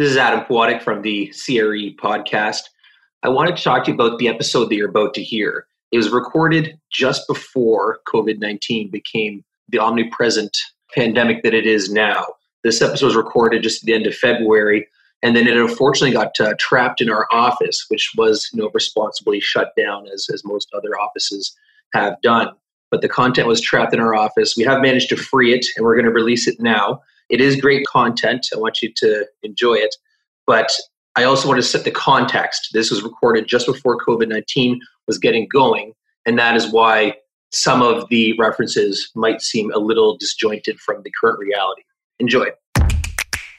This is Adam Pwatek from the CRE podcast. I wanted to talk to you about the episode that you're about to hear. It was recorded just before COVID 19 became the omnipresent pandemic that it is now. This episode was recorded just at the end of February, and then it unfortunately got uh, trapped in our office, which was you know responsibly shut down as, as most other offices have done. But the content was trapped in our office. We have managed to free it, and we're going to release it now. It is great content. I want you to enjoy it. But I also want to set the context. This was recorded just before COVID 19 was getting going. And that is why some of the references might seem a little disjointed from the current reality. Enjoy.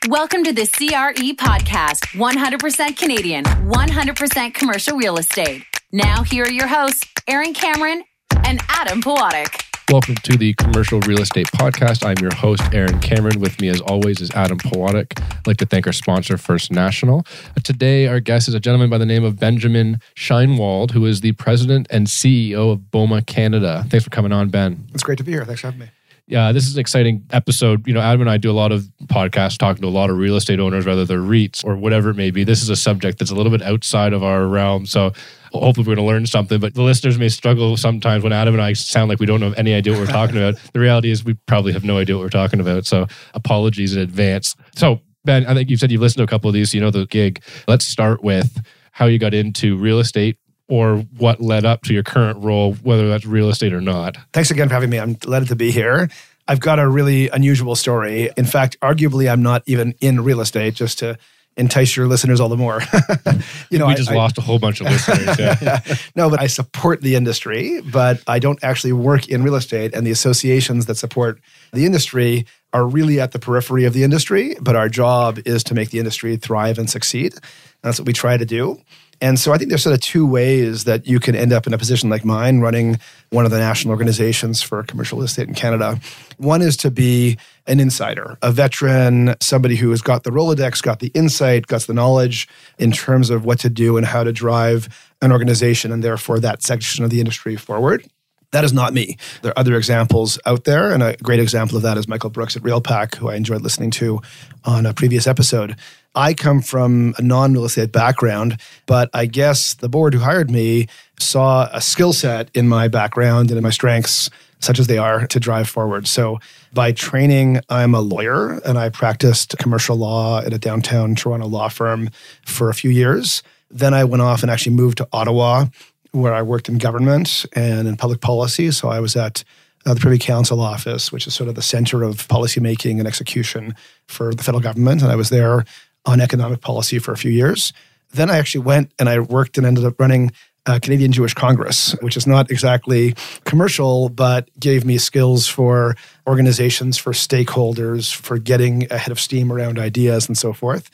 Welcome to the CRE podcast 100% Canadian, 100% commercial real estate. Now, here are your hosts, Aaron Cameron and Adam Pwatek. Welcome to the Commercial Real Estate Podcast. I'm your host, Aaron Cameron. With me, as always, is Adam Pwatek. I'd like to thank our sponsor, First National. Uh, today, our guest is a gentleman by the name of Benjamin Shinewald, who is the president and CEO of BOMA Canada. Thanks for coming on, Ben. It's great to be here. Thanks for having me. Yeah, this is an exciting episode. You know, Adam and I do a lot of podcasts talking to a lot of real estate owners, whether they're REITs or whatever it may be. This is a subject that's a little bit outside of our realm. So hopefully we're going to learn something. But the listeners may struggle sometimes when Adam and I sound like we don't have any idea what we're talking about. The reality is we probably have no idea what we're talking about. So apologies in advance. So Ben, I think you said you've listened to a couple of these, so you know the gig. Let's start with how you got into real estate or what led up to your current role, whether that's real estate or not. Thanks again for having me. I'm delighted to be here. I've got a really unusual story. In fact, arguably, I'm not even in real estate, just to entice your listeners all the more. you know, we just I, lost I, a whole bunch of listeners. Yeah. no, but I support the industry, but I don't actually work in real estate, and the associations that support the industry are really at the periphery of the industry. But our job is to make the industry thrive and succeed. And that's what we try to do. And so I think there's sort of two ways that you can end up in a position like mine, running one of the national organizations for commercial real estate in Canada. One is to be an insider, a veteran, somebody who has got the Rolodex, got the insight, got the knowledge in terms of what to do and how to drive an organization and therefore that section of the industry forward. That is not me. There are other examples out there, and a great example of that is Michael Brooks at RealPAC, who I enjoyed listening to on a previous episode. I come from a non real estate background, but I guess the board who hired me saw a skill set in my background and in my strengths, such as they are, to drive forward. So by training, I'm a lawyer and I practiced commercial law at a downtown Toronto law firm for a few years. Then I went off and actually moved to Ottawa, where I worked in government and in public policy. So I was at uh, the Privy Council office, which is sort of the center of policymaking and execution for the federal government. And I was there on economic policy for a few years. Then I actually went and I worked and ended up running uh, Canadian Jewish Congress, which is not exactly commercial, but gave me skills for organizations, for stakeholders, for getting ahead of steam around ideas and so forth.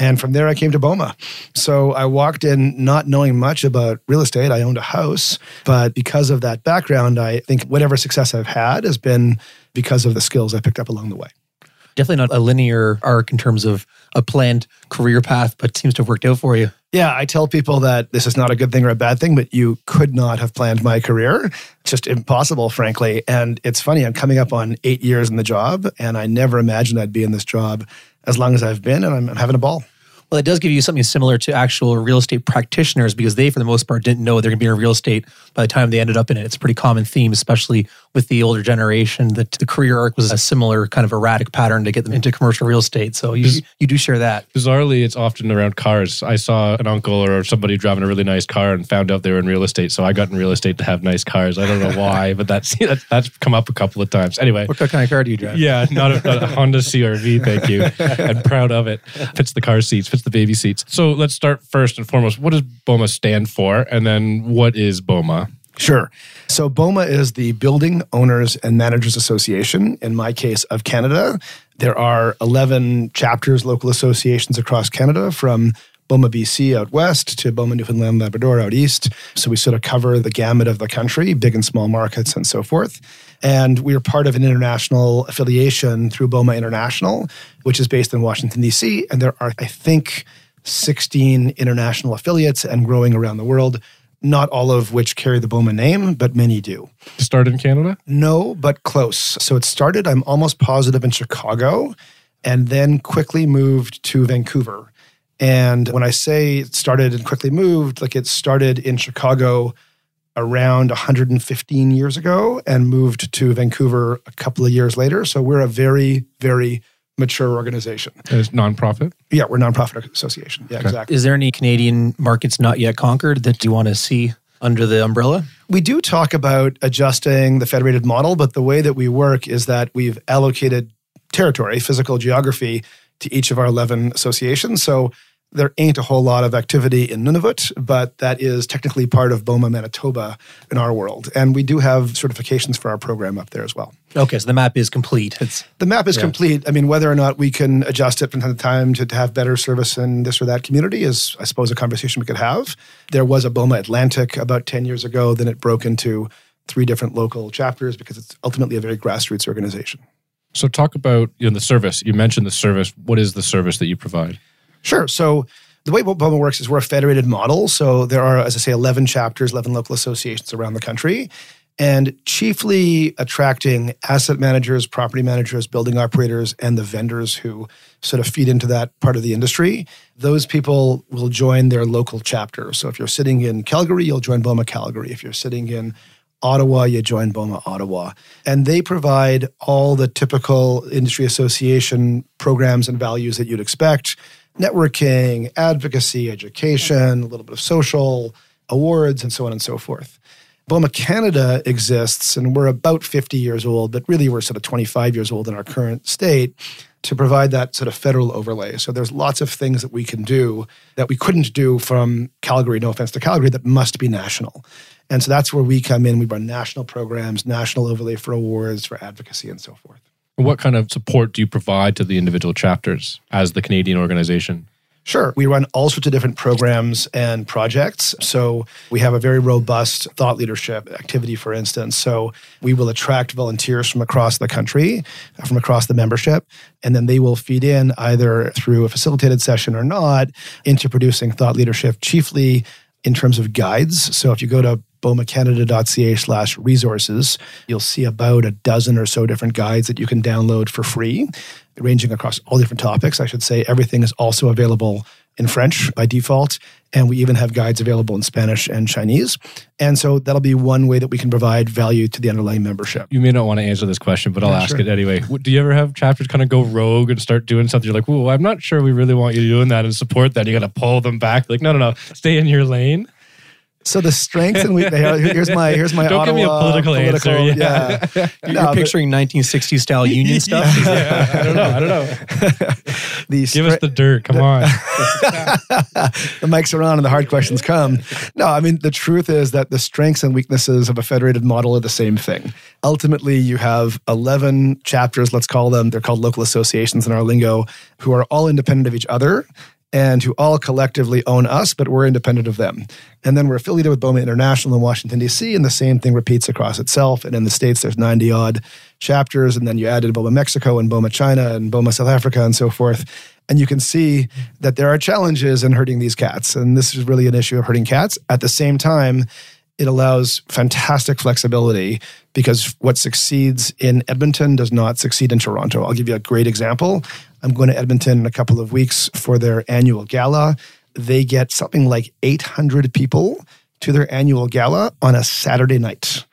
And from there, I came to BOMA. So I walked in not knowing much about real estate. I owned a house, but because of that background, I think whatever success I've had has been because of the skills I picked up along the way definitely not a linear arc in terms of a planned career path, but seems to have worked out for you. Yeah, I tell people that this is not a good thing or a bad thing, but you could not have planned my career. just impossible, frankly. And it's funny, I'm coming up on eight years in the job, and I never imagined I'd be in this job as long as I've been, and I'm, I'm having a ball. Well, it does give you something similar to actual real estate practitioners because they, for the most part, didn't know they're going to be in real estate by the time they ended up in it. It's a pretty common theme, especially with the older generation, that the career arc was a similar kind of erratic pattern to get them into commercial real estate. So you, you do share that. Bizarrely, it's often around cars. I saw an uncle or somebody driving a really nice car and found out they were in real estate. So I got in real estate to have nice cars. I don't know why, but that's that's come up a couple of times. Anyway, what kind of car do you drive? Yeah, not a, not a Honda CRV. Thank you. I'm proud of it. Fits the car seats, fits the baby seats. So let's start first and foremost. What does BOMA stand for, and then what is BOMA? Sure. So BOMA is the Building Owners and Managers Association, in my case, of Canada. There are 11 chapters, local associations across Canada from BOMA BC out west to BOMA Newfoundland Labrador out east. So we sort of cover the gamut of the country, big and small markets and so forth. And we are part of an international affiliation through BOMA International, which is based in Washington, D.C. And there are, I think, 16 international affiliates and growing around the world not all of which carry the BOMA name, but many do. Started in Canada? No, but close. So it started, I'm almost positive, in Chicago. and then quickly moved to Vancouver. And when I say it started and quickly moved, like it started in Chicago around 115 years ago and moved to Vancouver a couple of years later. So we're a very, very mature organization. It's nonprofit. Yeah, we're a nonprofit association. Yeah, Okay. exactly. Is there any Canadian markets not yet conquered that you want to see under the umbrella? We do talk about adjusting the federated model, but the way that we work is that we've allocated territory, physical geography, to each of our 11 associations. So there ain't a whole lot of activity in Nunavut, but that is technically part of BOMA Manitoba in our world. And we do have certifications for our program up there as well. Okay, so the map is complete. It's The map is Yeah. complete. I mean, whether or not we can adjust it from time to time to, to have better service in this or that community is, I suppose, a conversation we could have. There was a BOMA Atlantic about 10 years ago. Then it broke into three different local chapters because it's ultimately a very grassroots organization. So talk about you know the service. You mentioned the service. What is the service that you provide? Sure. So the way BOMA works is we're a federated model. So there are, as I say, 11 chapters, 11 local associations around the country, and chiefly attracting asset managers, property managers, building operators, and the vendors who sort of feed into that part of the industry. Those people will join their local chapter. So if you're sitting in Calgary, you'll join BOMA Calgary. If you're sitting in Ottawa, you join BOMA Ottawa. And they provide all the typical industry association programs and values that you'd expect networking, advocacy, education, a little bit of social, awards, and so on and so forth. BOMA Canada exists, and we're about 50 years old, but really we're sort of 25 years old in our current state to provide that sort of federal overlay. So there's lots of things that we can do that we couldn't do from Calgary, no offense to Calgary, that must be national. And so that's where we come in. We run national programs, national overlay for awards, for advocacy, and so forth. What kind of support do you provide to the individual chapters as the Canadian organization? Sure. We run all sorts of different programs and projects. So we have a very robust thought leadership activity, for instance. So we will attract volunteers from across the country, uh, from across the membership, and then they will feed in either through a facilitated session or not into producing thought leadership, chiefly in terms of guides. So if you go to bomacanada.ca slash resources, you'll see about a dozen or so different guides that you can download for free, ranging across all different topics. I should say everything is also available in French by default. And we even have guides available in Spanish and Chinese. And so that'll be one way that we can provide value to the underlying membership. You may not want to answer this question, but I'll Yeah, ask sure. it anyway. Do you ever have chapters kind of go rogue and start doing something? You're like, "Whoa, I'm not sure we really want you doing that and support that." You got to pull them back. Like, no, no, no, stay in your lane. So the strengths and we, uh, here's my here's my Don't give me a Ottawa political answer, Yeah, you're No, but- picturing 1960s style union stuff. Yeah, I don't know. I don't know. the Give us the dirt. Come on. the mics are on and the hard questions come. No, I mean, the truth is that the strengths and weaknesses of a federated model are the same thing. Ultimately, you have 11 chapters, let's call them, they're called local associations in our lingo, who are all independent of each other and who all collectively own us, but we're independent of them. And then we're affiliated with BOMA International in Washington, D.C., and the same thing repeats across itself. And in the States, there's 90 odd chapters, and then you added BOMA Mexico and BOMA China and BOMA South Africa and so forth. And you can see that there are challenges in herding these cats. And this is really an issue of herding cats. At the same time, it allows fantastic flexibility because what succeeds in Edmonton does not succeed in Toronto. I'll give you a great example. I'm going to Edmonton in a couple of weeks for their annual gala. They get something like 800 people to their annual gala on a Saturday night.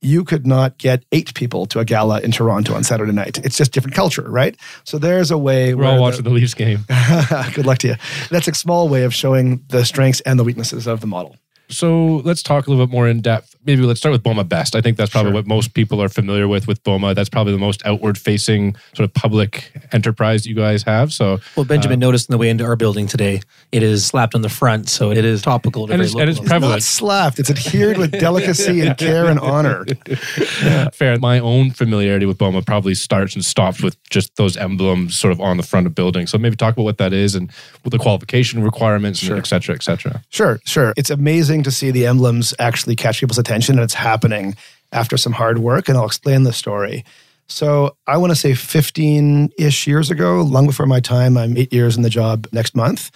You could not get eight people to a gala in Toronto on Saturday night. It's just different culture, right? So there's a way We're all the- watching the Leafs game. Good luck to you. That's a small way of showing the strengths and the weaknesses of the model. So let's talk a little bit more in depth. Maybe let's start with BOMA Best. I think that's probably Sure. what most people are familiar with with BOMA. That's probably the most outward facing sort of public enterprise you guys have. So Well, Benjamin uh, noticed on the way into our building today, it is slapped on the front, so it is topical And very it's- and it's local. pre- Not Prevalent. slapped. It's adhered with delicacy and care and honor. fair. My own familiarity with BOMA probably starts and stops with just those emblems sort of on the front of buildings. So maybe talk about what that is and what the qualification requirements, Sure. and et cetera, et cetera. Sure, sure. It's amazing to see the emblems actually catch people's attention, and it's happening after some hard work. And I'll explain the story. So I want to say 15 ish years ago, long before my time, I'm eight years in the job next month.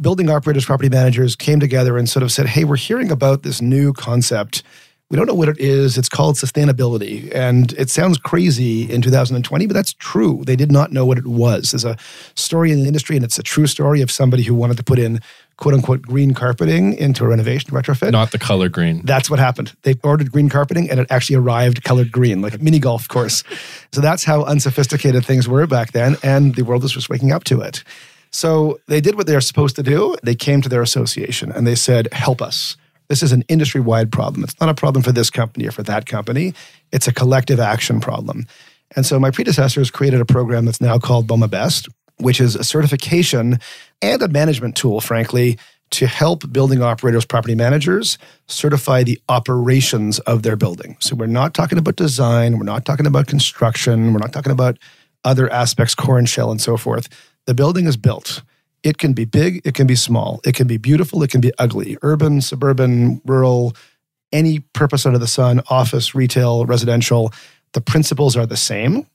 Building operators, property managers came together and sort of said, Hey, we're hearing about this new concept We don't know what it is. It's called sustainability. And it sounds crazy in 2020, but that's true. They did not know what it was. There's a story in the industry, and it's a true story of somebody who wanted to put in quote unquote green carpeting into a renovation retrofit. Not the color green. That's what happened. They ordered green carpeting and it actually arrived colored green, like a mini golf course. So that's how unsophisticated things were back then. And the world was just waking up to it. So they did what they are supposed to do. They came to their association and they said, help us. This is an industry wide problem. It's not a problem for this company or for that company. It's a collective action problem. And so my predecessors created a program that's now called BOMA Best, which is a certification and a management tool, frankly, to help building operators, property managers certify the operations of their building. So we're not talking about design, we're not talking about construction, we're not talking about other aspects, core and shell, and so forth. The building is built. It can be big, it can be small, it can be beautiful, it can be ugly, urban, suburban, rural, any purpose under the sun, office, retail, residential. The principles are the same.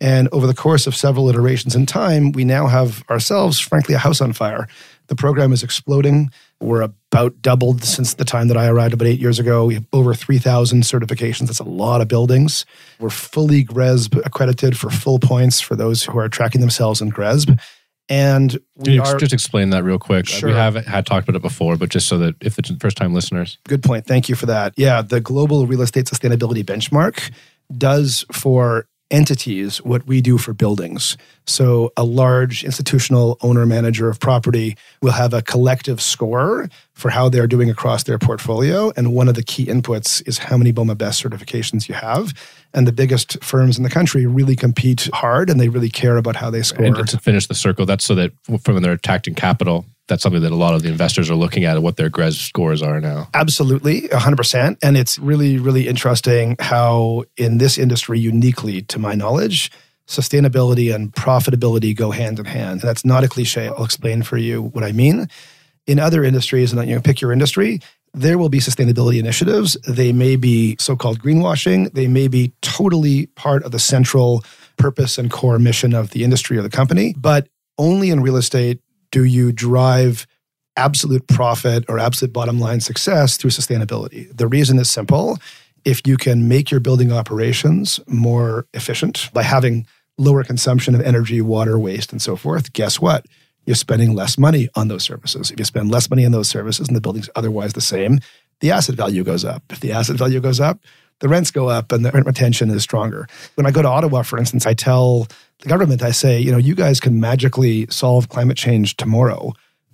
And over the course of several iterations in time, we now have ourselves, frankly, a house on fire. The program is exploding. We're about doubled since the time that I arrived about eight years ago. We have over 3,000 certifications. That's a lot of buildings. We're fully GRESB accredited for full points for those who are tracking themselves in GRESB. And we are, just explain that real quick? Sure. We haven't had talked about it before, but just so that if it's first time listeners. Good point. Thank you for that. Yeah, the Global Real Estate Sustainability Benchmark does for entities what we do for buildings. So, a large institutional owner manager of property will have a collective score for how they're doing across their portfolio. And one of the key inputs is how many BOMA Best certifications you have. And the biggest firms in the country really compete hard and they really care about how they score. And to finish the circle, that's so that from when they're attracting capital, that's something that a lot of the investors are looking at what their GRESB scores are now. Absolutely, 100%. And it's really, really interesting how, in this industry, uniquely to my knowledge, sustainability and profitability go hand in hand. And that's not a cliche. I'll explain for you what I mean. In other industries, and you know, pick your industry, there will be sustainability initiatives. They may be so called greenwashing, they may be totally part of the central purpose and core mission of the industry or the company. But only in real estate do you drive absolute profit or absolute bottom line success through sustainability? The reason is simple. If you can make your building operations more efficient by having lower consumption of energy, water, waste, and so forth, guess what? You're spending less money on those services. If you spend less money on those services and the building's otherwise the same, the asset value goes up. If the asset value goes up, the rents go up and the rent retention is stronger. When I go to Ottawa, for instance, I tell the government, I say, you know, you guys can magically solve climate change tomorrow.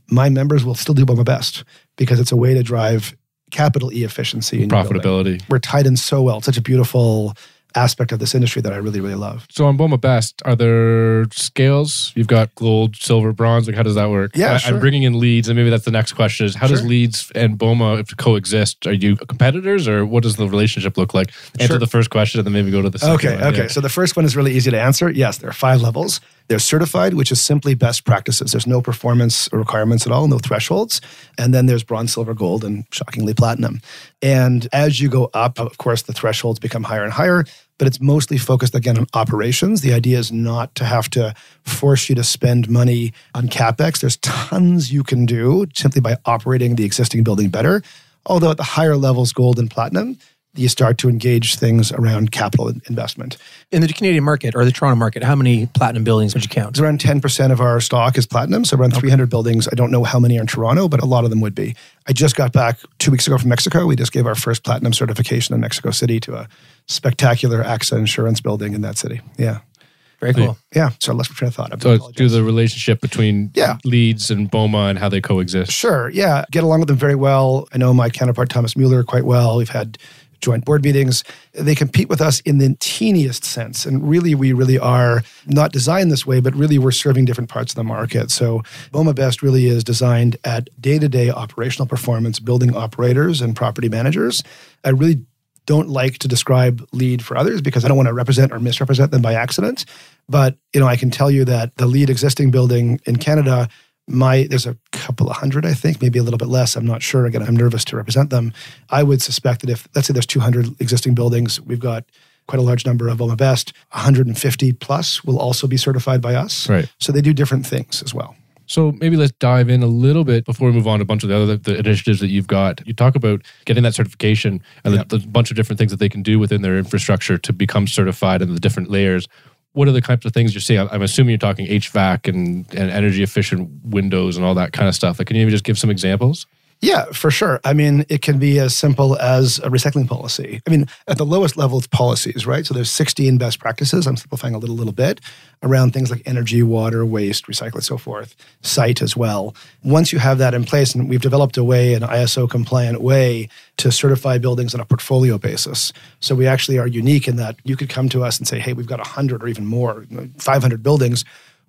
My members will still do my best because it's a way to drive capital e efficiency and Profitability. We're tied in so well. It's such a beautiful aspect of this industry that I really, really love. So on BOMA Best, are there scales? You've got gold, silver, bronze. Like how does that work? Yeah, I, sure. am bringing in LEEDs, and maybe that's the next question: Is how does Sure. LEEDs and BOMA coexist? Are you competitors, or what does the relationship look like? Answer Sure. the first question, and then maybe go to the second. Okay, one. okay. Yeah. So the first one is really easy to answer. Yes, there are five levels. They're certified, which is simply best practices. There's no performance requirements at all, no thresholds. And then there's bronze, silver, gold, and shockingly platinum. And as you go up, of course, the thresholds become higher and higher, but it's mostly focused again on operations. The idea is not to have to force you to spend money on capex. There's tons you can do simply by operating the existing building better. Although at the higher levels, gold and platinum, you start to engage things around capital investment. In the Canadian market or the Toronto market, how many platinum buildings would you count? It's around 10% of our stock is platinum. So around 300 buildings. I don't know how many are in Toronto, but a lot of them would be. I just got back two weeks ago from Mexico. We just gave our first platinum certification in Mexico City to a spectacular AXA insurance building in that city. Yeah. Very cool. Yeah. So let's train of thought. I So do the relationship between Yeah. LEEDs and BOMA and how they coexist. Sure. Yeah. Get along with them very well. I know my counterpart, Thomas Mueller, quite well. We've had joint board meetings. They compete with us in the teeniest sense. And really, we really are not designed this way, but really we're serving different parts of the market. So BOMA Best really is designed at day to day operational performance, building operators and property managers. I really don't like to describe LEED for others because I don't want to represent or misrepresent them by accident. But you know, I can tell you that the LEED existing building in Canada, my there's a couple of hundred, I think, maybe a little bit less. I'm not sure. Again, I'm nervous to represent them. I would suspect that if let's say there's 200 existing buildings, we've got quite a large number of BOMA Best. 150 plus will also be certified by us. Right. So they do different things as well. So maybe let's dive in a little bit before we move on to a bunch of the other the initiatives that you've got. You talk about getting that certification and Yep. the, the bunch of different things that they can do within their infrastructure to become certified and the different layers. What are the types of things you're seeing? I'm- assuming you're talking HVAC and, and energy efficient windows and all that kind of stuff. Like, can you maybe just give some examples? Yeah, for sure. I mean, it can be as simple as a recycling policy. I mean, at the lowest level, it's policies, right? So there's 16 best practices. I'm simplifying a little, little bit around things like energy, water, waste, recycle, and so forth. Site as well. Once you have that in place, and we've developed a way, an ISO compliant way to certify buildings on a portfolio basis. So we actually are unique in that you could come to us and say, "Hey, we've got 100 or even more, 500 buildings."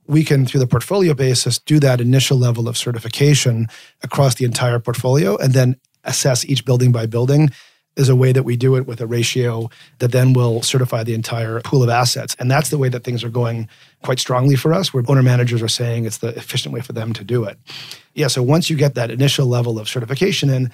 We can, through the portfolio basis, do that initial level of certification across the entire portfolio and then assess each building by building. Is a way that we do it with a ratio that then will certify the entire pool of assets. And that's the way that things are going quite strongly for us, where owner managers are saying it's the efficient way for them to do it. Yeah, so once you get that initial level of certification in,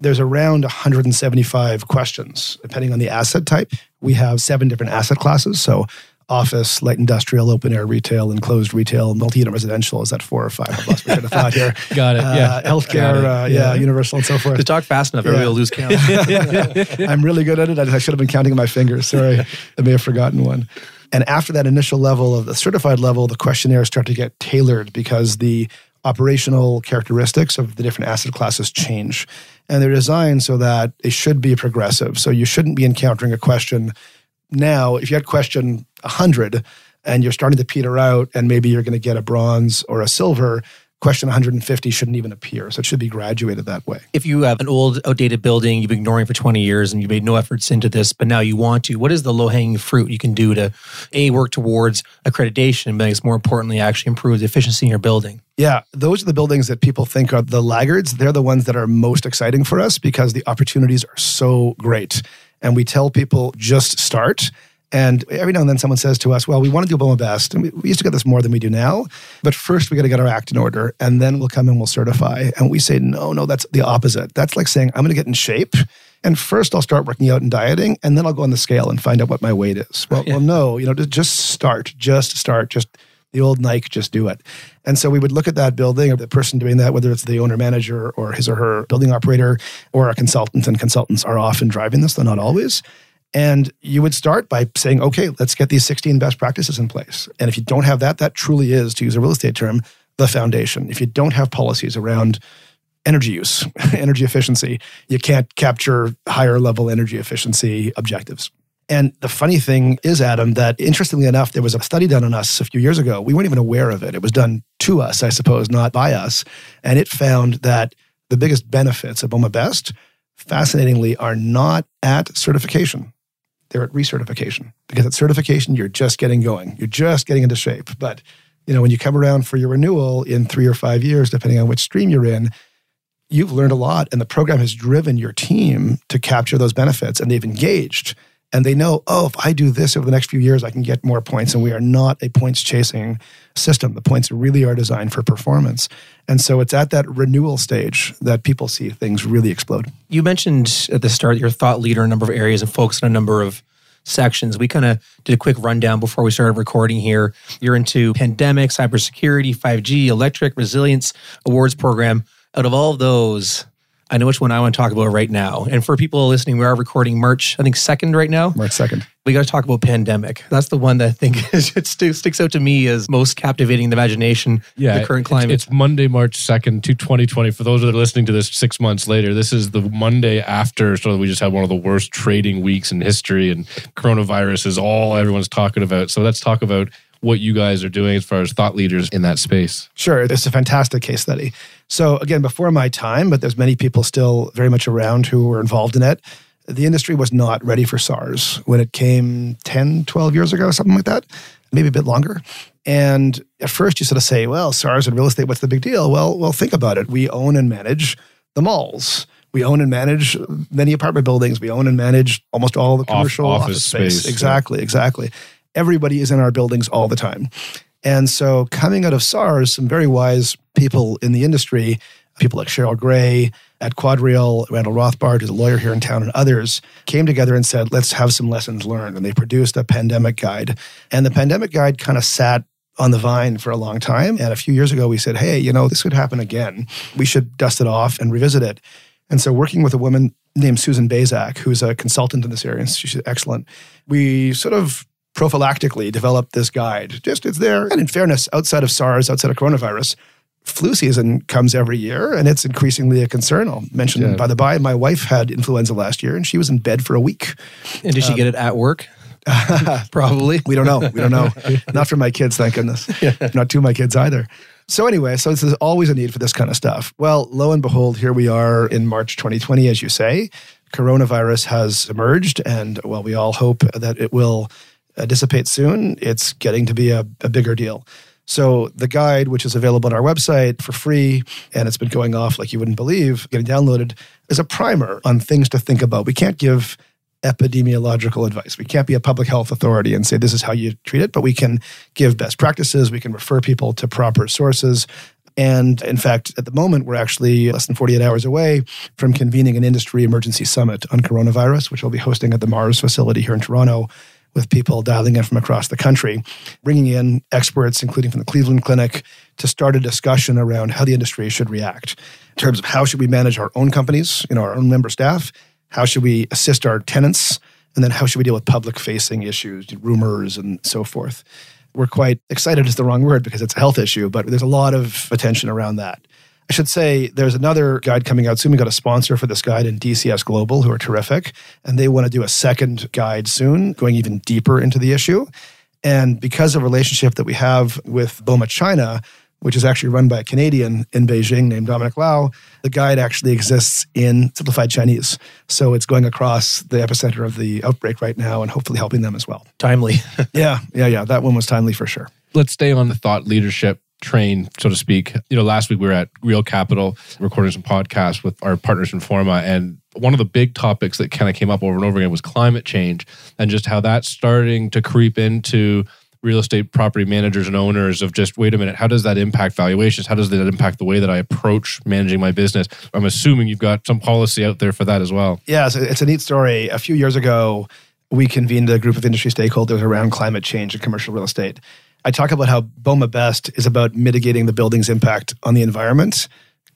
there's around 175 questions, depending on the asset type. We have seven different asset classes. So office, light industrial, open air retail, enclosed retail, multi-unit residential. Is that four or five? I've lost my train of thought here. Got it. Uh, yeah. healthcare, Got uh, it. yeah, universal and so forth. To talk fast enough, everybody will lose count. I'm really good at it. I I should have been counting my fingers. Sorry, I may have forgotten one. And after that initial level of the certified level, the questionnaires start to get tailored because the operational characteristics of the different asset classes change. And they're designed so that they should be progressive. So you shouldn't be encountering a question now. If you had question 100 and you're starting to peter out, and maybe you're going to get a bronze or a silver, question 150 shouldn't even appear. So it should be graduated that way. if you have an old, outdated building you've been ignoring for 20 years and you made no efforts into this, but now you want to, what is the low hanging fruit you can do to A, work towards accreditation, but I guess more importantly, actually improve the efficiency in your building? Yeah, those are the buildings that people think are the laggards. They're the ones that are most exciting for us because the opportunities are so great. And we tell people just start. And every now and then someone says to us, Well, we want to do BOMA Best. And we, we used to get this more than we do now. But first, we got to get our act in order. And then we'll come and we'll certify. And we say, No, no, that's the opposite. That's like saying, I'm going to get in shape. And first, I'll start working out and dieting. And then I'll go on the scale and find out what my weight is. Well, well no, you know, just start, just start, just the old Nike, just do it. And so we would look at that building or the person doing that, whether it's the owner manager or his or her building operator or a consultant, and consultants are often driving this, though not always. And you would start by saying, okay, let's get these 16 best practices in place. And if you don't have that, that truly is, to use a real estate term, the foundation. If you don't have policies around energy use, energy efficiency, you can't capture higher level energy efficiency objectives. And the funny thing is, Adam, that interestingly enough, there was a study done on us a few years ago. We weren't even aware of it. It was done to us, I suppose, not by us. And it found that the biggest benefits of BOMA Best, fascinatingly, are not at certification. They're at recertification. Because at certification, you're just getting going. You're just getting into shape. But you know, when you come around for your renewal in three or five years, depending on which stream you're in, you've learned a lot and the program has driven your team to capture those benefits and they've engaged and they know oh if i do this over the next few years i can get more points and we are not a points chasing system the points really are designed for performance and so it's at that renewal stage that people see things really explode You mentioned at the start you're thought leader in a number of areas and focus on a number of sections. We kind of did a quick rundown before we started recording here. You're into pandemic, cybersecurity, 5G, electric resilience awards program. Out of all those, I know which one I want to talk about right now. And for people listening, we are recording March, I think, 2nd right now. march 2nd We got to talk about pandemic. That's the one that I think is, it st- sticks out to me as most captivating the imagination. yeah, the current it's- climate. It's, Monday, March 2nd to 2020. For those that are listening to this six months later, this is the Monday after. So we just had one of the worst trading weeks in history, and coronavirus is all everyone's talking about. So let's talk about what you guys are doing as far as thought leaders in that space. Sure, it's a fantastic case study. So again, before my time, but there's many people still very much around who were involved in it. The industry was not ready for SARS when it came 10, 12 years ago, something like that, maybe a bit longer. And at first you sort of say, well, SARS and real estate, what's the big deal? Well, well, think about it. We own and manage the malls. We own and manage many apartment buildings. We own and manage almost all the commercial office office, space. space, yeah. Exactly, exactly. Everybody is in our buildings all the time. And so, coming out of SARS, some very wise people in the industry, people like Cheryl Gray at QuadReal, Randall Rothbard, who's a lawyer here in town, and others, came together and said, let's have some lessons learned. And they produced a pandemic guide. And the pandemic guide kind of sat on the vine for a long time. And a few years ago, we said, hey, you know, this could happen again. We should dust it off and revisit it. And so, working with a woman named Susan Bazak, who's a consultant in this area, and she's excellent, we sort of prophylactically developed this guide. Just it's there. And in fairness, outside of SARS, outside of coronavirus, flu season comes every year and it's increasingly a concern. I'll mention yeah. by the by, my wife had influenza last year and she was in bed for a week. And did she um, get it at work? Probably. we don't know. We don't know. Not for my kids, thank goodness. Yeah. Not to my kids either. So anyway, so there's always a need for this kind of stuff. Well, lo and behold, here we are in March 2020, as you say. Coronavirus has emerged, and well, we all hope that it will uh, dissipate soon. It's getting to be a, a bigger deal. So the guide, which is available on our website for free, and it's been going off like you wouldn't believe, getting downloaded, is a primer on things to think about. We can't give epidemiological advice. We can't be a public health authority and say this is how you treat it, but we can give best practices. We can refer people to proper sources. And in fact, at the moment, we're actually less than 48 hours away from convening an industry emergency summit on coronavirus, which we'll be hosting at the MaRS facility here in Toronto with people dialing in from across the country, bringing in experts, including from the Cleveland Clinic, to start a discussion around how the industry should react in terms of how should we manage our own companies, you know, our own member staff, how should we assist our tenants, and then how should we deal with public-facing issues, rumors, and so forth. We're quite excited is the wrong word because it's a health issue, but there's a lot of attention around that. I should say there's another guide coming out soon. We got a sponsor for this guide in DCS Global, who are terrific, and they want to do a second guide soon, going even deeper into the issue. And because of a relationship that we have with BOMA China, which is actually run by a Canadian in Beijing named Dominic Lau, the guide actually exists in simplified Chinese. So it's going across the epicenter of the outbreak right now and hopefully helping them as well. Timely. yeah, yeah, yeah. That one was timely for sure. Let's stay on the thought leadership train, so to speak. You know, last week we were at Real Capital recording some podcasts with our partners Informa, and one of the big topics that kind of came up over and over again was climate change and just how that's starting to creep into real estate property managers and owners of just wait a minute how does that impact valuations? How does that impact the way that i approach managing my business? I'm assuming you've got some policy out there for that as well. Yeah so it's a neat story. A few years ago we convened a group of industry stakeholders around climate change and commercial real estate I talk about how BOMA Best is about mitigating the building's impact on the environment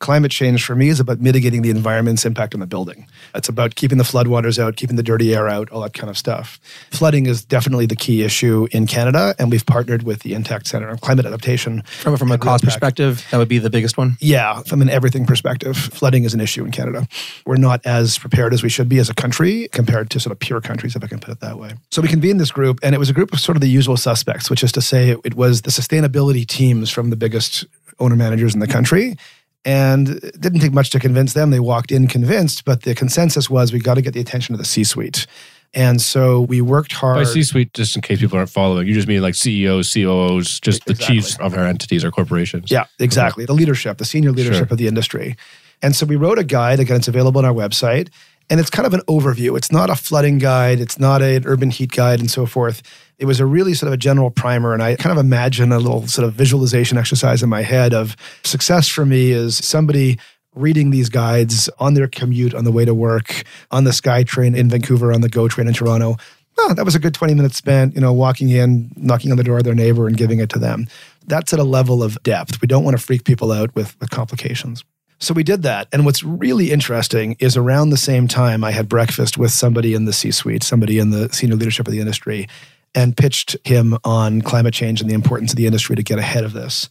climate change for me is about mitigating the environment's impact on the building. It's about keeping the floodwaters out, keeping the dirty air out, all that kind of stuff. Flooding is definitely the key issue in Canada, and we've partnered with the Intact Center on Climate Adaptation. From, from a cost perspective, that would be the biggest one? Yeah, from an everything perspective, flooding is an issue in Canada. We're not as prepared as we should be as a country compared to sort of pure countries, if I can put it that way. So we convened this group, and it was a group of sort of the usual suspects, which is to say it was the sustainability teams from the biggest owner managers in the country and it didn't take much to convince them. They walked in convinced, but the consensus was we got to get the attention of the C suite. And so we worked hard. By C suite, just in case people aren't following, you just mean like CEOs, COOs, just exactly. the chiefs of our entities or corporations. Yeah, exactly. The leadership, the senior leadership sure. of the industry. And so we wrote a guide. Again, it's available on our website. And it's kind of an overview. It's not a flooding guide, it's not an urban heat guide, and so forth. It was a really sort of a general primer. And I kind of imagine a little sort of visualization exercise in my head of success for me is somebody reading these guides on their commute on the way to work, on the SkyTrain in Vancouver, on the GO train in Toronto. Oh, that was a good 20 minutes spent, you know, walking in, knocking on the door of their neighbor and giving it to them. That's at a level of depth. We don't want to freak people out with, with complications. So we did that. And what's really interesting is around the same time, I had breakfast with somebody in the C suite, somebody in the senior leadership of the industry, and pitched him on climate change and the importance of the industry to get ahead of this.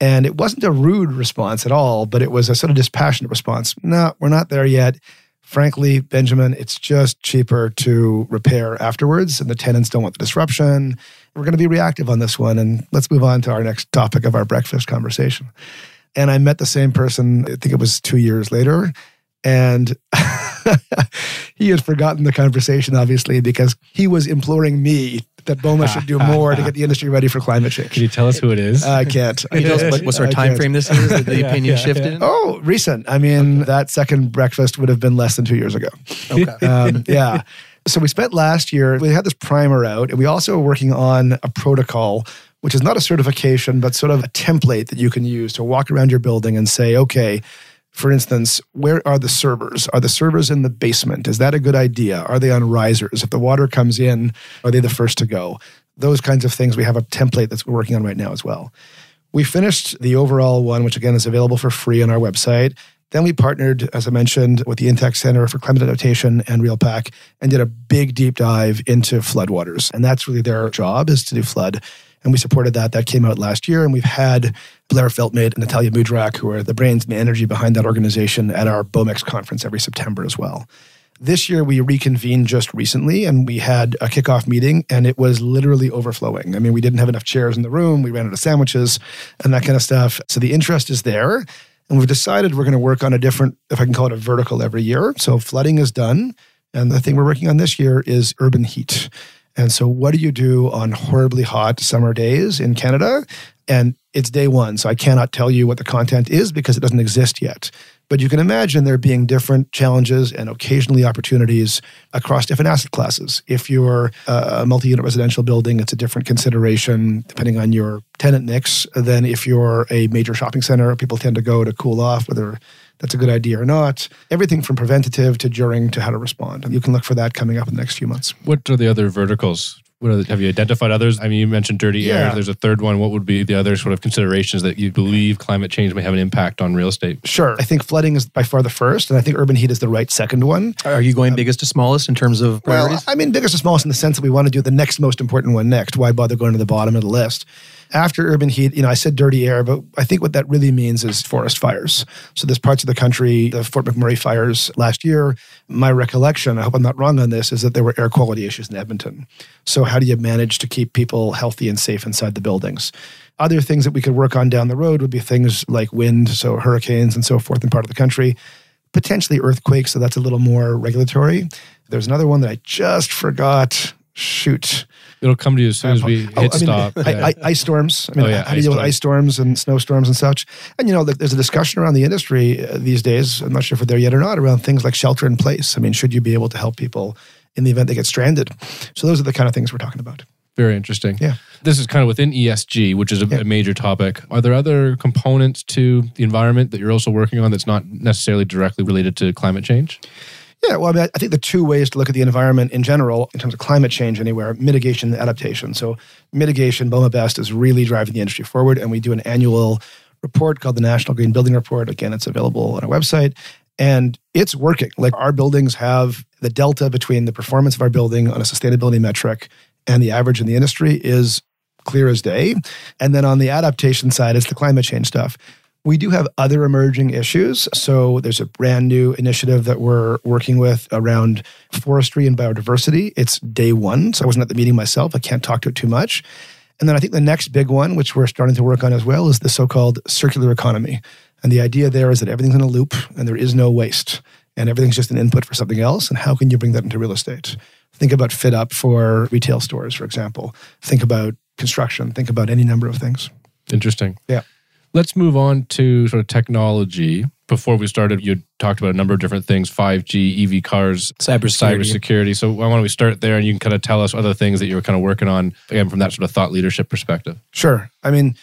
And it wasn't a rude response at all, but it was a sort of dispassionate response. No, we're not there yet. Frankly, Benjamin, it's just cheaper to repair afterwards, and the tenants don't want the disruption. We're going to be reactive on this one. And let's move on to our next topic of our breakfast conversation. And I met the same person, I think it was two years later. And he had forgotten the conversation, obviously, because he was imploring me that BOMA should do more to get the industry ready for climate change. Can you tell us who it is? I can't. Can you tell us what, what sort of time frame this is that the opinion yeah, shifted? Yeah. Oh, recent. I mean, okay. that second breakfast would have been less than two years ago. Okay. Um, yeah. So we spent last year, we had this primer out, and we also were working on a protocol which is not a certification, but sort of a template that you can use to walk around your building and say, okay, for instance, where are the servers? Are the servers in the basement? Is that a good idea? Are they on risers? If the water comes in, are they the first to go? those kinds of things. We have a template that's we're working on right now as well. We finished the overall one, which again is available for free on our website. Then we partnered, as I mentioned, with the Intact Center for Climate Adaptation and RealPAC and did a big deep dive into floodwaters. And that's really their job is to do flood. And we supported that. That came out last year. And we've had Blair Feltmate and Natalia Moudrak, who are the brains and the energy behind that organization, at our BOMEX conference every September as well. This year, we reconvened just recently and we had a kickoff meeting and it was literally overflowing. I mean, we didn't have enough chairs in the room, we ran out of sandwiches and that kind of stuff. So the interest is there. And we've decided we're going to work on a different, if I can call it a vertical every year. So flooding is done. And the thing we're working on this year is urban heat. And so, what do you do on horribly hot summer days in Canada? And it's day one. So, I cannot tell you what the content is because it doesn't exist yet. But you can imagine there being different challenges and occasionally opportunities across different asset classes. If you're a multi unit residential building, it's a different consideration depending on your tenant mix than if you're a major shopping center. People tend to go to cool off, whether that's a good idea or not. Everything from preventative to during to how to respond. And you can look for that coming up in the next few months. What are the other verticals? What have you identified others? I mean, you mentioned dirty yeah. air. There's a third one. What would be the other sort of considerations that you believe climate change may have an impact on real estate? Sure. I think flooding is by far the first, and I think urban heat is the right second one. Are you going um, biggest to smallest in terms of priorities? Well, I mean, biggest to smallest in the sense that we want to do the next most important one next. Why bother going to the bottom of the list? After urban heat, you know, I said dirty air, but I think what that really means is forest fires. So there's parts of the country, the Fort McMurray fires last year. My recollection, I hope I'm not wrong on this, is that there were air quality issues in Edmonton. So how do you manage to keep people healthy and safe inside the buildings? Other things that we could work on down the road would be things like wind, so hurricanes and so forth in part of the country. Potentially earthquakes, so that's a little more regulatory. There's another one that I just forgot. Shoot. It'll come to you as soon as we hit oh, I mean, stop. Yeah. ice storms. I mean, oh, yeah, how do you deal with ice storms and snowstorms and such? And you know, there's a discussion around the industry uh, these days. I'm not sure if we're there yet or not around things like shelter in place. I mean, should you be able to help people in the event they get stranded? So those are the kind of things we're talking about. Very interesting. Yeah. This is kind of within ESG, which is a, yeah. a, major topic. Are there other components to the environment that you're also working on that's not necessarily directly related to climate change? Yeah, well, I, mean, I think the two ways to look at the environment in general, in terms of climate change anywhere, mitigation and adaptation. So, mitigation, BOMA Best, is really driving the industry forward. And we do an annual report called the National Green Building Report. Again, it's available on our website. And it's working. Like our buildings have the delta between the performance of our building on a sustainability metric and the average in the industry is clear as day. And then on the adaptation side, it's the climate change stuff. We do have other emerging issues. So there's a brand new initiative that we're working with around forestry and biodiversity. It's day one. So I wasn't at the meeting myself. I can't talk to it too much. And then I think the next big one, which we're starting to work on as well, is the so called circular economy. And the idea there is that everything's in a loop and there is no waste and everything's just an input for something else. And how can you bring that into real estate? Think about fit up for retail stores, for example. Think about construction. Think about any number of things. Interesting. Yeah. Let's move on to sort of technology. Before we started, you talked about a number of different things 5G, EV cars, cybersecurity. cybersecurity. So why don't we start there and you can kind of tell us other things that you were kind of working on, again, from that sort of thought leadership perspective? Sure. I mean,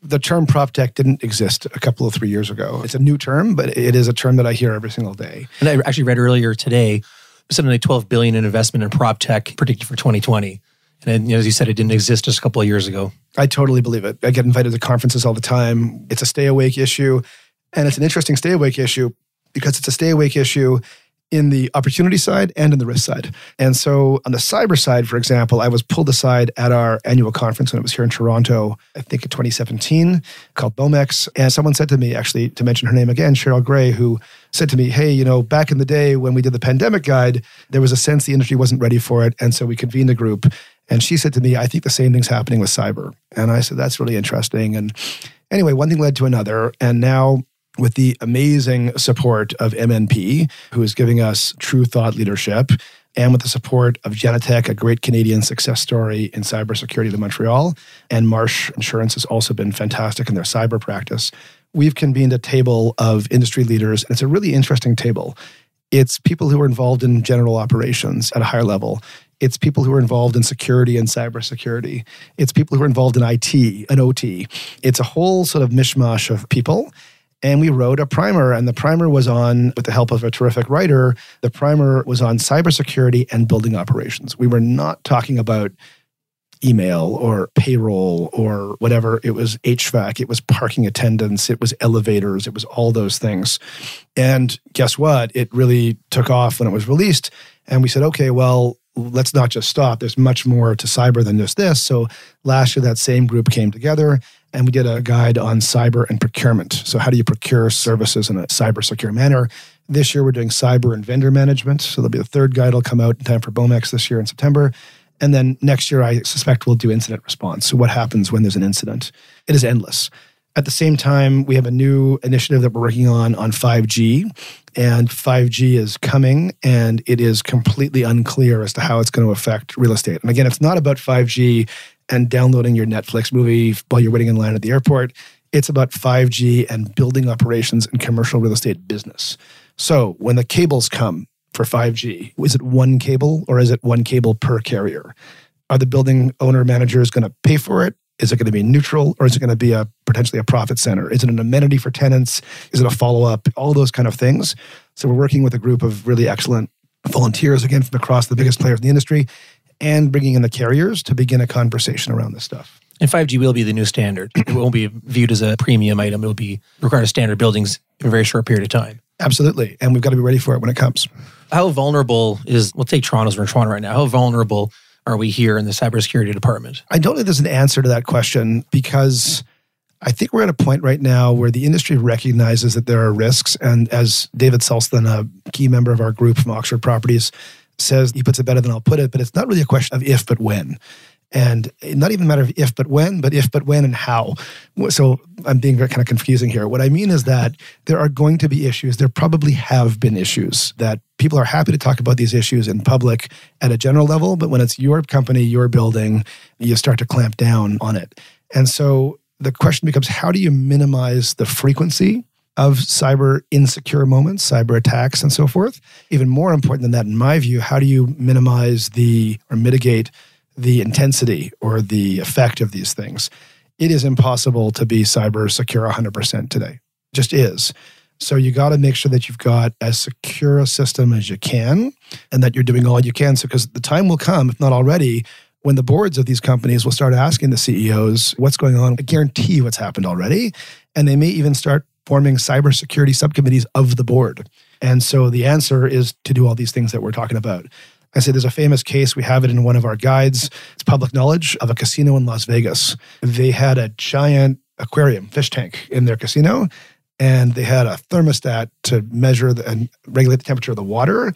the term prop tech didn't exist a couple of three years ago. It's a new term, but it is a term that I hear every single day. And I actually read earlier today something like 12 billion in investment in prop tech predicted for 2020. And as you said, it didn't exist just a couple of years ago. I totally believe it. I get invited to conferences all the time. It's a stay awake issue. And it's an interesting stay awake issue because it's a stay awake issue in the opportunity side and in the risk side. And so on the cyber side, for example, I was pulled aside at our annual conference when it was here in Toronto, I think in 2017, called BOMEX. And someone said to me, actually, to mention her name again, Cheryl Gray, who said to me, Hey, you know, back in the day when we did the pandemic guide, there was a sense the industry wasn't ready for it. And so we convened a group. And she said to me, I think the same thing's happening with cyber. And I said, That's really interesting. And anyway, one thing led to another. And now, with the amazing support of MNP, who is giving us true thought leadership, and with the support of Genetec, a great Canadian success story in cybersecurity to Montreal, and Marsh Insurance has also been fantastic in their cyber practice. We've convened a table of industry leaders, and it's a really interesting table. It's people who are involved in general operations at a higher level. It's people who are involved in security and cybersecurity. It's people who are involved in IT and OT. It's a whole sort of mishmash of people. And we wrote a primer, and the primer was on, with the help of a terrific writer, the primer was on cybersecurity and building operations. We were not talking about email or payroll or whatever. It was HVAC, it was parking attendance, it was elevators, it was all those things. And guess what? It really took off when it was released. And we said, okay, well, let's not just stop. There's much more to cyber than just this. So last year, that same group came together and we did a guide on cyber and procurement. So, how do you procure services in a cyber secure manner? This year, we're doing cyber and vendor management. So, there'll be the third guide will come out in time for BOMEX this year in September. And then next year, I suspect we'll do incident response. So, what happens when there's an incident? It is endless. At the same time, we have a new initiative that we're working on on 5G, and 5G is coming, and it is completely unclear as to how it's going to affect real estate. And again, it's not about 5G and downloading your Netflix movie while you're waiting in line at the airport. It's about 5G and building operations and commercial real estate business. So when the cables come for 5G, is it one cable or is it one cable per carrier? Are the building owner managers going to pay for it? Is it going to be neutral or is it going to be a potentially a profit center? Is it an amenity for tenants? Is it a follow up? All those kind of things. So we're working with a group of really excellent volunteers again from across the biggest players in the industry and bringing in the carriers to begin a conversation around this stuff. And 5G will be the new standard. It won't be viewed as a premium item. It will be required as standard buildings in a very short period of time. Absolutely. And we've got to be ready for it when it comes. How vulnerable is, we'll take Toronto's, we're in Toronto right now. How vulnerable are we here in the cybersecurity department? I don't think there's an answer to that question because I think we're at a point right now where the industry recognizes that there are risks. And as David Sulston, a key member of our group from Oxford Properties, says, he puts it better than I'll put it, but it's not really a question of if, but when. And not even a matter of if, but when, but if, but when, and how. So I'm being kind of confusing here. What I mean is that there are going to be issues. There probably have been issues that people are happy to talk about these issues in public at a general level, but when it's your company, your building, you start to clamp down on it. And so the question becomes how do you minimize the frequency of cyber insecure moments, cyber attacks, and so forth. Even more important than that, in my view, how do you minimize the or mitigate the intensity or the effect of these things? It is impossible to be cyber secure 100% today. Just is. So you got to make sure that you've got as secure a system as you can and that you're doing all you can. So, because the time will come, if not already, when the boards of these companies will start asking the CEOs what's going on. I guarantee what's happened already. And they may even start forming cybersecurity subcommittees of the board. And so the answer is to do all these things that we're talking about. I say there's a famous case, we have it in one of our guides. It's public knowledge of a casino in Las Vegas. They had a giant aquarium, fish tank in their casino, and they had a thermostat to measure the, and regulate the temperature of the water.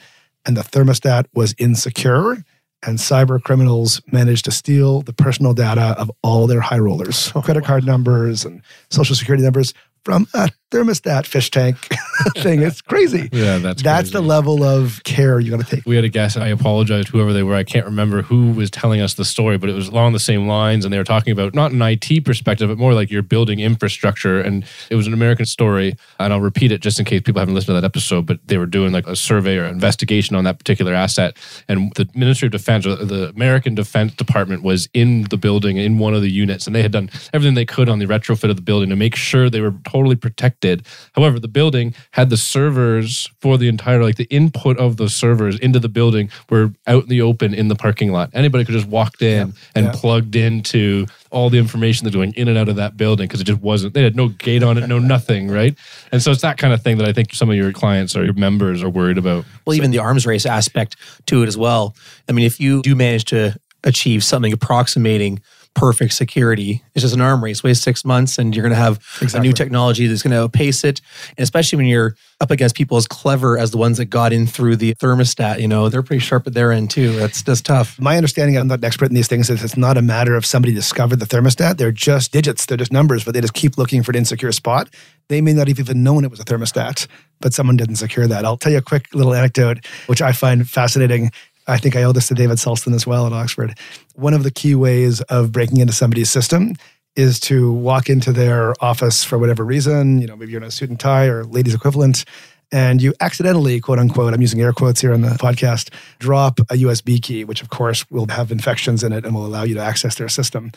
And the thermostat was insecure and cyber criminals managed to steal the personal data of all their high rollers, oh, credit card numbers and social security numbers from a thermostat fish tank thing. It's crazy. Yeah, that's that's crazy. the level of care you got to take. We had a guest. I apologize, whoever they were. I can't remember who was telling us the story, but it was along the same lines, and they were talking about not an IT perspective, but more like you're building infrastructure. And it was an American story, and I'll repeat it just in case people haven't listened to that episode. But they were doing like a survey or investigation on that particular asset, and the Ministry of Defense, or the American Defense Department, was in the building in one of the units, and they had done everything they could on the retrofit of the building to make sure they were totally protected. However, the building had the servers for the entire, like the input of the servers into the building were out in the open in the parking lot. Anybody could just walked in yeah. and yeah. plugged into all the information that's going in and out of that building because it just wasn't, they had no gate on it, no nothing, right? And so it's that kind of thing that I think some of your clients or your members are worried about. Well, so, even the arms race aspect to it as well. I mean, if you do manage to achieve something approximating perfect security. It's just an arm race. Wait six months, and you're going to have exactly. a new technology that's going to outpace it. And especially when you're up against people as clever as the ones that got in through the thermostat, you know, they're pretty sharp at their end too. That's that's tough. My understanding, I'm not an expert in these things, is it's not a matter of somebody discovered the thermostat. They're just digits. They're just numbers, but they just keep looking for an insecure spot. They may not have even known it was a thermostat, but someone didn't secure that. I'll tell you a quick little anecdote, which I find fascinating. I think I owe this to David Sulston as well at Oxford. One of the key ways of breaking into somebody's system is to walk into their office for whatever reason. You know, maybe you're in a suit and tie or ladies equivalent, and you accidentally, quote unquote, I'm using air quotes here on the podcast, drop a USB key, which of course will have infections in it and will allow you to access their system.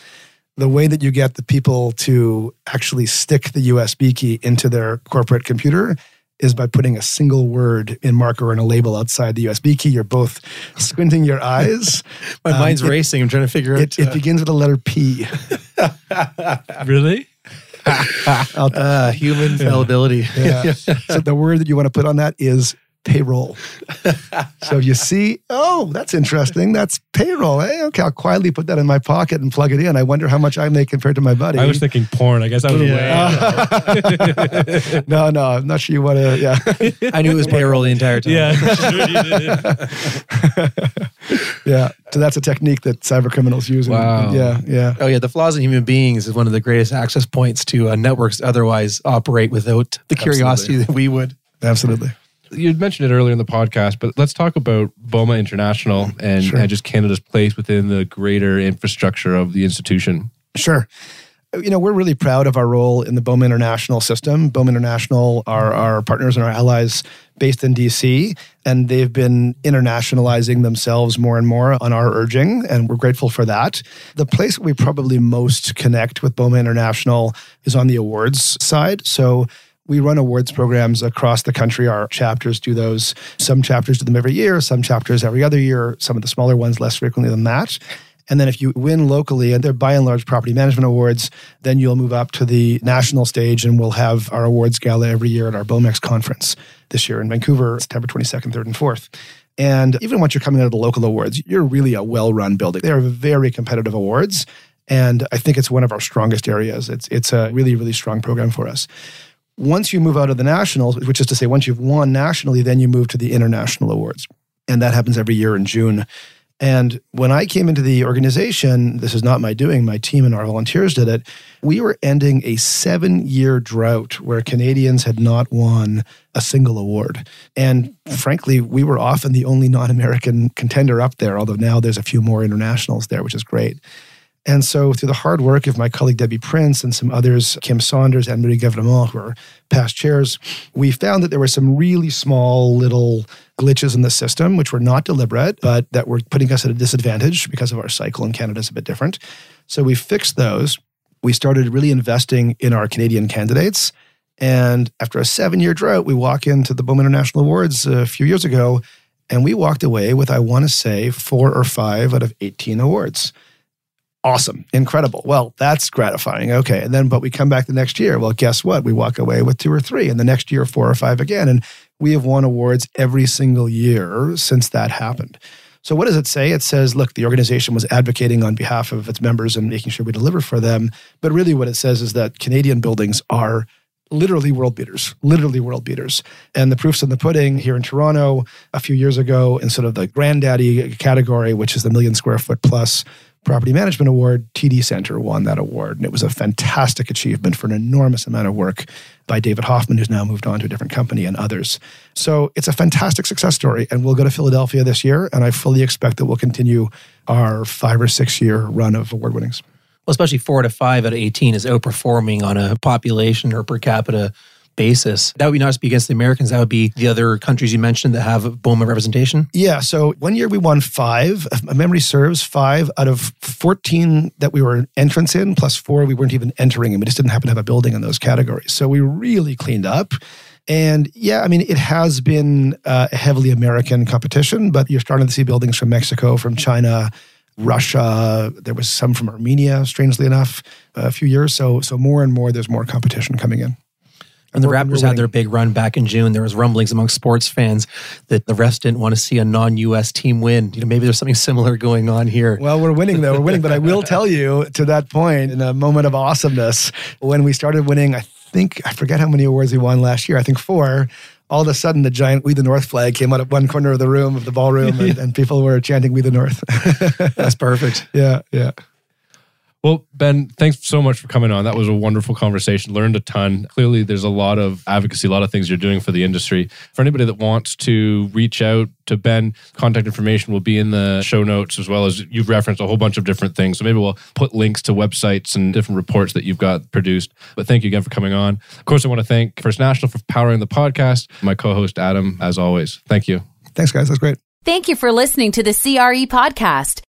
The way that you get the people to actually stick the USB key into their corporate computer is by putting a single word in marker and a label outside the USB key. You're both squinting your eyes. My Um, mind's it- racing. I'm trying to figure It, out. it begins with the letter P. Really? uh, human fallibility. Yeah. so the word that you want to put on that is payroll. so you see, oh, that's interesting. That's payroll. Hey, okay, I'll quietly put that in my pocket and plug it in. I wonder how much I make compared to my buddy. I was thinking porn. I guess I was way. no, no, I'm not sure you want to. Yeah, I knew it was payroll the entire time. Yeah. yeah. So that's a technique that cyber criminals use. And- Wow. Yeah, yeah. Oh yeah, the flaws in human beings is one of the greatest access points to uh, networks otherwise operate without the curiosity that we would. Absolutely. You mentioned it earlier in the podcast, but let's talk about BOMA International and, Sure. and just Canada's place within the greater infrastructure of the institution. Sure. You know, we're really proud of our role in the BOMA International system. BOMA International are our partners and our allies based in DC, and they've been internationalizing themselves more and more on our urging, and we're grateful for that. The place we probably most connect with BOMA International is on the awards side. So we run awards programs across the country. Our chapters do those. Some chapters do them every year, some chapters every other year, some of the smaller ones less frequently than that. And then if you win locally, and they're by and large property management awards, then you'll move up to the national stage and we'll have our awards gala every year at our BOMEX conference this year in Vancouver, September 22nd, 3rd, and 4th. And even once you're coming out of the local awards, you're really a well run building. They're very competitive awards. And I think it's one of our strongest areas. It's, it's a really, really strong program for us. Once you move out of the nationals, which is to say, once you've won nationally, then you move to the international awards. And that happens every year in June. And when I came into the organization, this is not my doing, my team and our volunteers did it. We were ending a seven year drought where Canadians had not won a single award. And frankly, we were often the only non American contender up there, although now there's a few more internationals there, which is great. And so, through the hard work of my colleague Debbie Prince and some others, Kim Saunders and Marie Gavramont, who are past chairs, we found that there were some really small little glitches in the system, which were not deliberate, but that were putting us at a disadvantage because of our cycle in Canada is a bit different. So we fixed those. We started really investing in our Canadian candidates. And after a seven year drought, we walk into the BOMA International Awards a few years ago, and we walked away with, I want to say, four or five out of 18 awards awesome, incredible. Well, that's gratifying. Okay. And then, but we come back the next year. Well, guess what? We walk away with two or three, and the next year, four or five again. And we have won awards every single year since that happened. So, what does it say? It says, look, the organization was advocating on behalf of its members and making sure we deliver for them. But really, what it says is that Canadian buildings are literally world beaters, literally world beaters. And the proof's in the pudding here in Toronto a few years ago in sort of the granddaddy category, which is the million square foot plus property management award, TD Center won that award. And it was a fantastic achievement for an enormous amount of work by David Hoffman, who's now moved on to a different company, and others. So it's a fantastic success story. And we'll go to Philadelphia this year. And I fully expect that we'll continue our five or six year run of award winnings. Well, especially four to five out of 18 is outperforming on a population or per capita basis. That would not be against the Americans, that would be the other countries you mentioned that have BOMA representation. Yeah. So one year we won five. If my memory serves, five out of 14 that we were entrance in, plus four we weren't even entering and We just didn't happen to have a building in those categories. So we really cleaned up. And yeah, I mean, it has been uh, a heavily American competition, but you're starting to see buildings from Mexico, from China, Russia. There was some from Armenia, strangely enough, a few years. So, so more and more, there's more competition coming in. And the Raptors had their big run back in June. There was rumblings among sports fans that the refs didn't want to see a non-US team win. You know, maybe there's something similar going on here. Well, we're winning though. We're winning, but I will tell you to that point in a moment of awesomeness when we started winning. I think I forget how many awards we won last year. I think four. All of a sudden, the giant "We the North" flag came out of one corner of the room of the ballroom, and, and people were chanting "We the North." That's perfect. yeah, yeah. Well, Ben, thanks so much for coming on. That was a wonderful conversation. Learned a ton. Clearly, there's a lot of advocacy, a lot of things you're doing for the industry. For anybody that wants to reach out to Ben, contact information will be in the show notes, as well as you've referenced a whole bunch of different things. So maybe we'll put links to websites and different reports that you've got produced. But thank you again for coming on. Of course, I want to thank First National for powering the podcast, my co host, Adam, as always. Thank you. Thanks, guys. That's great. Thank you for listening to the CRE podcast.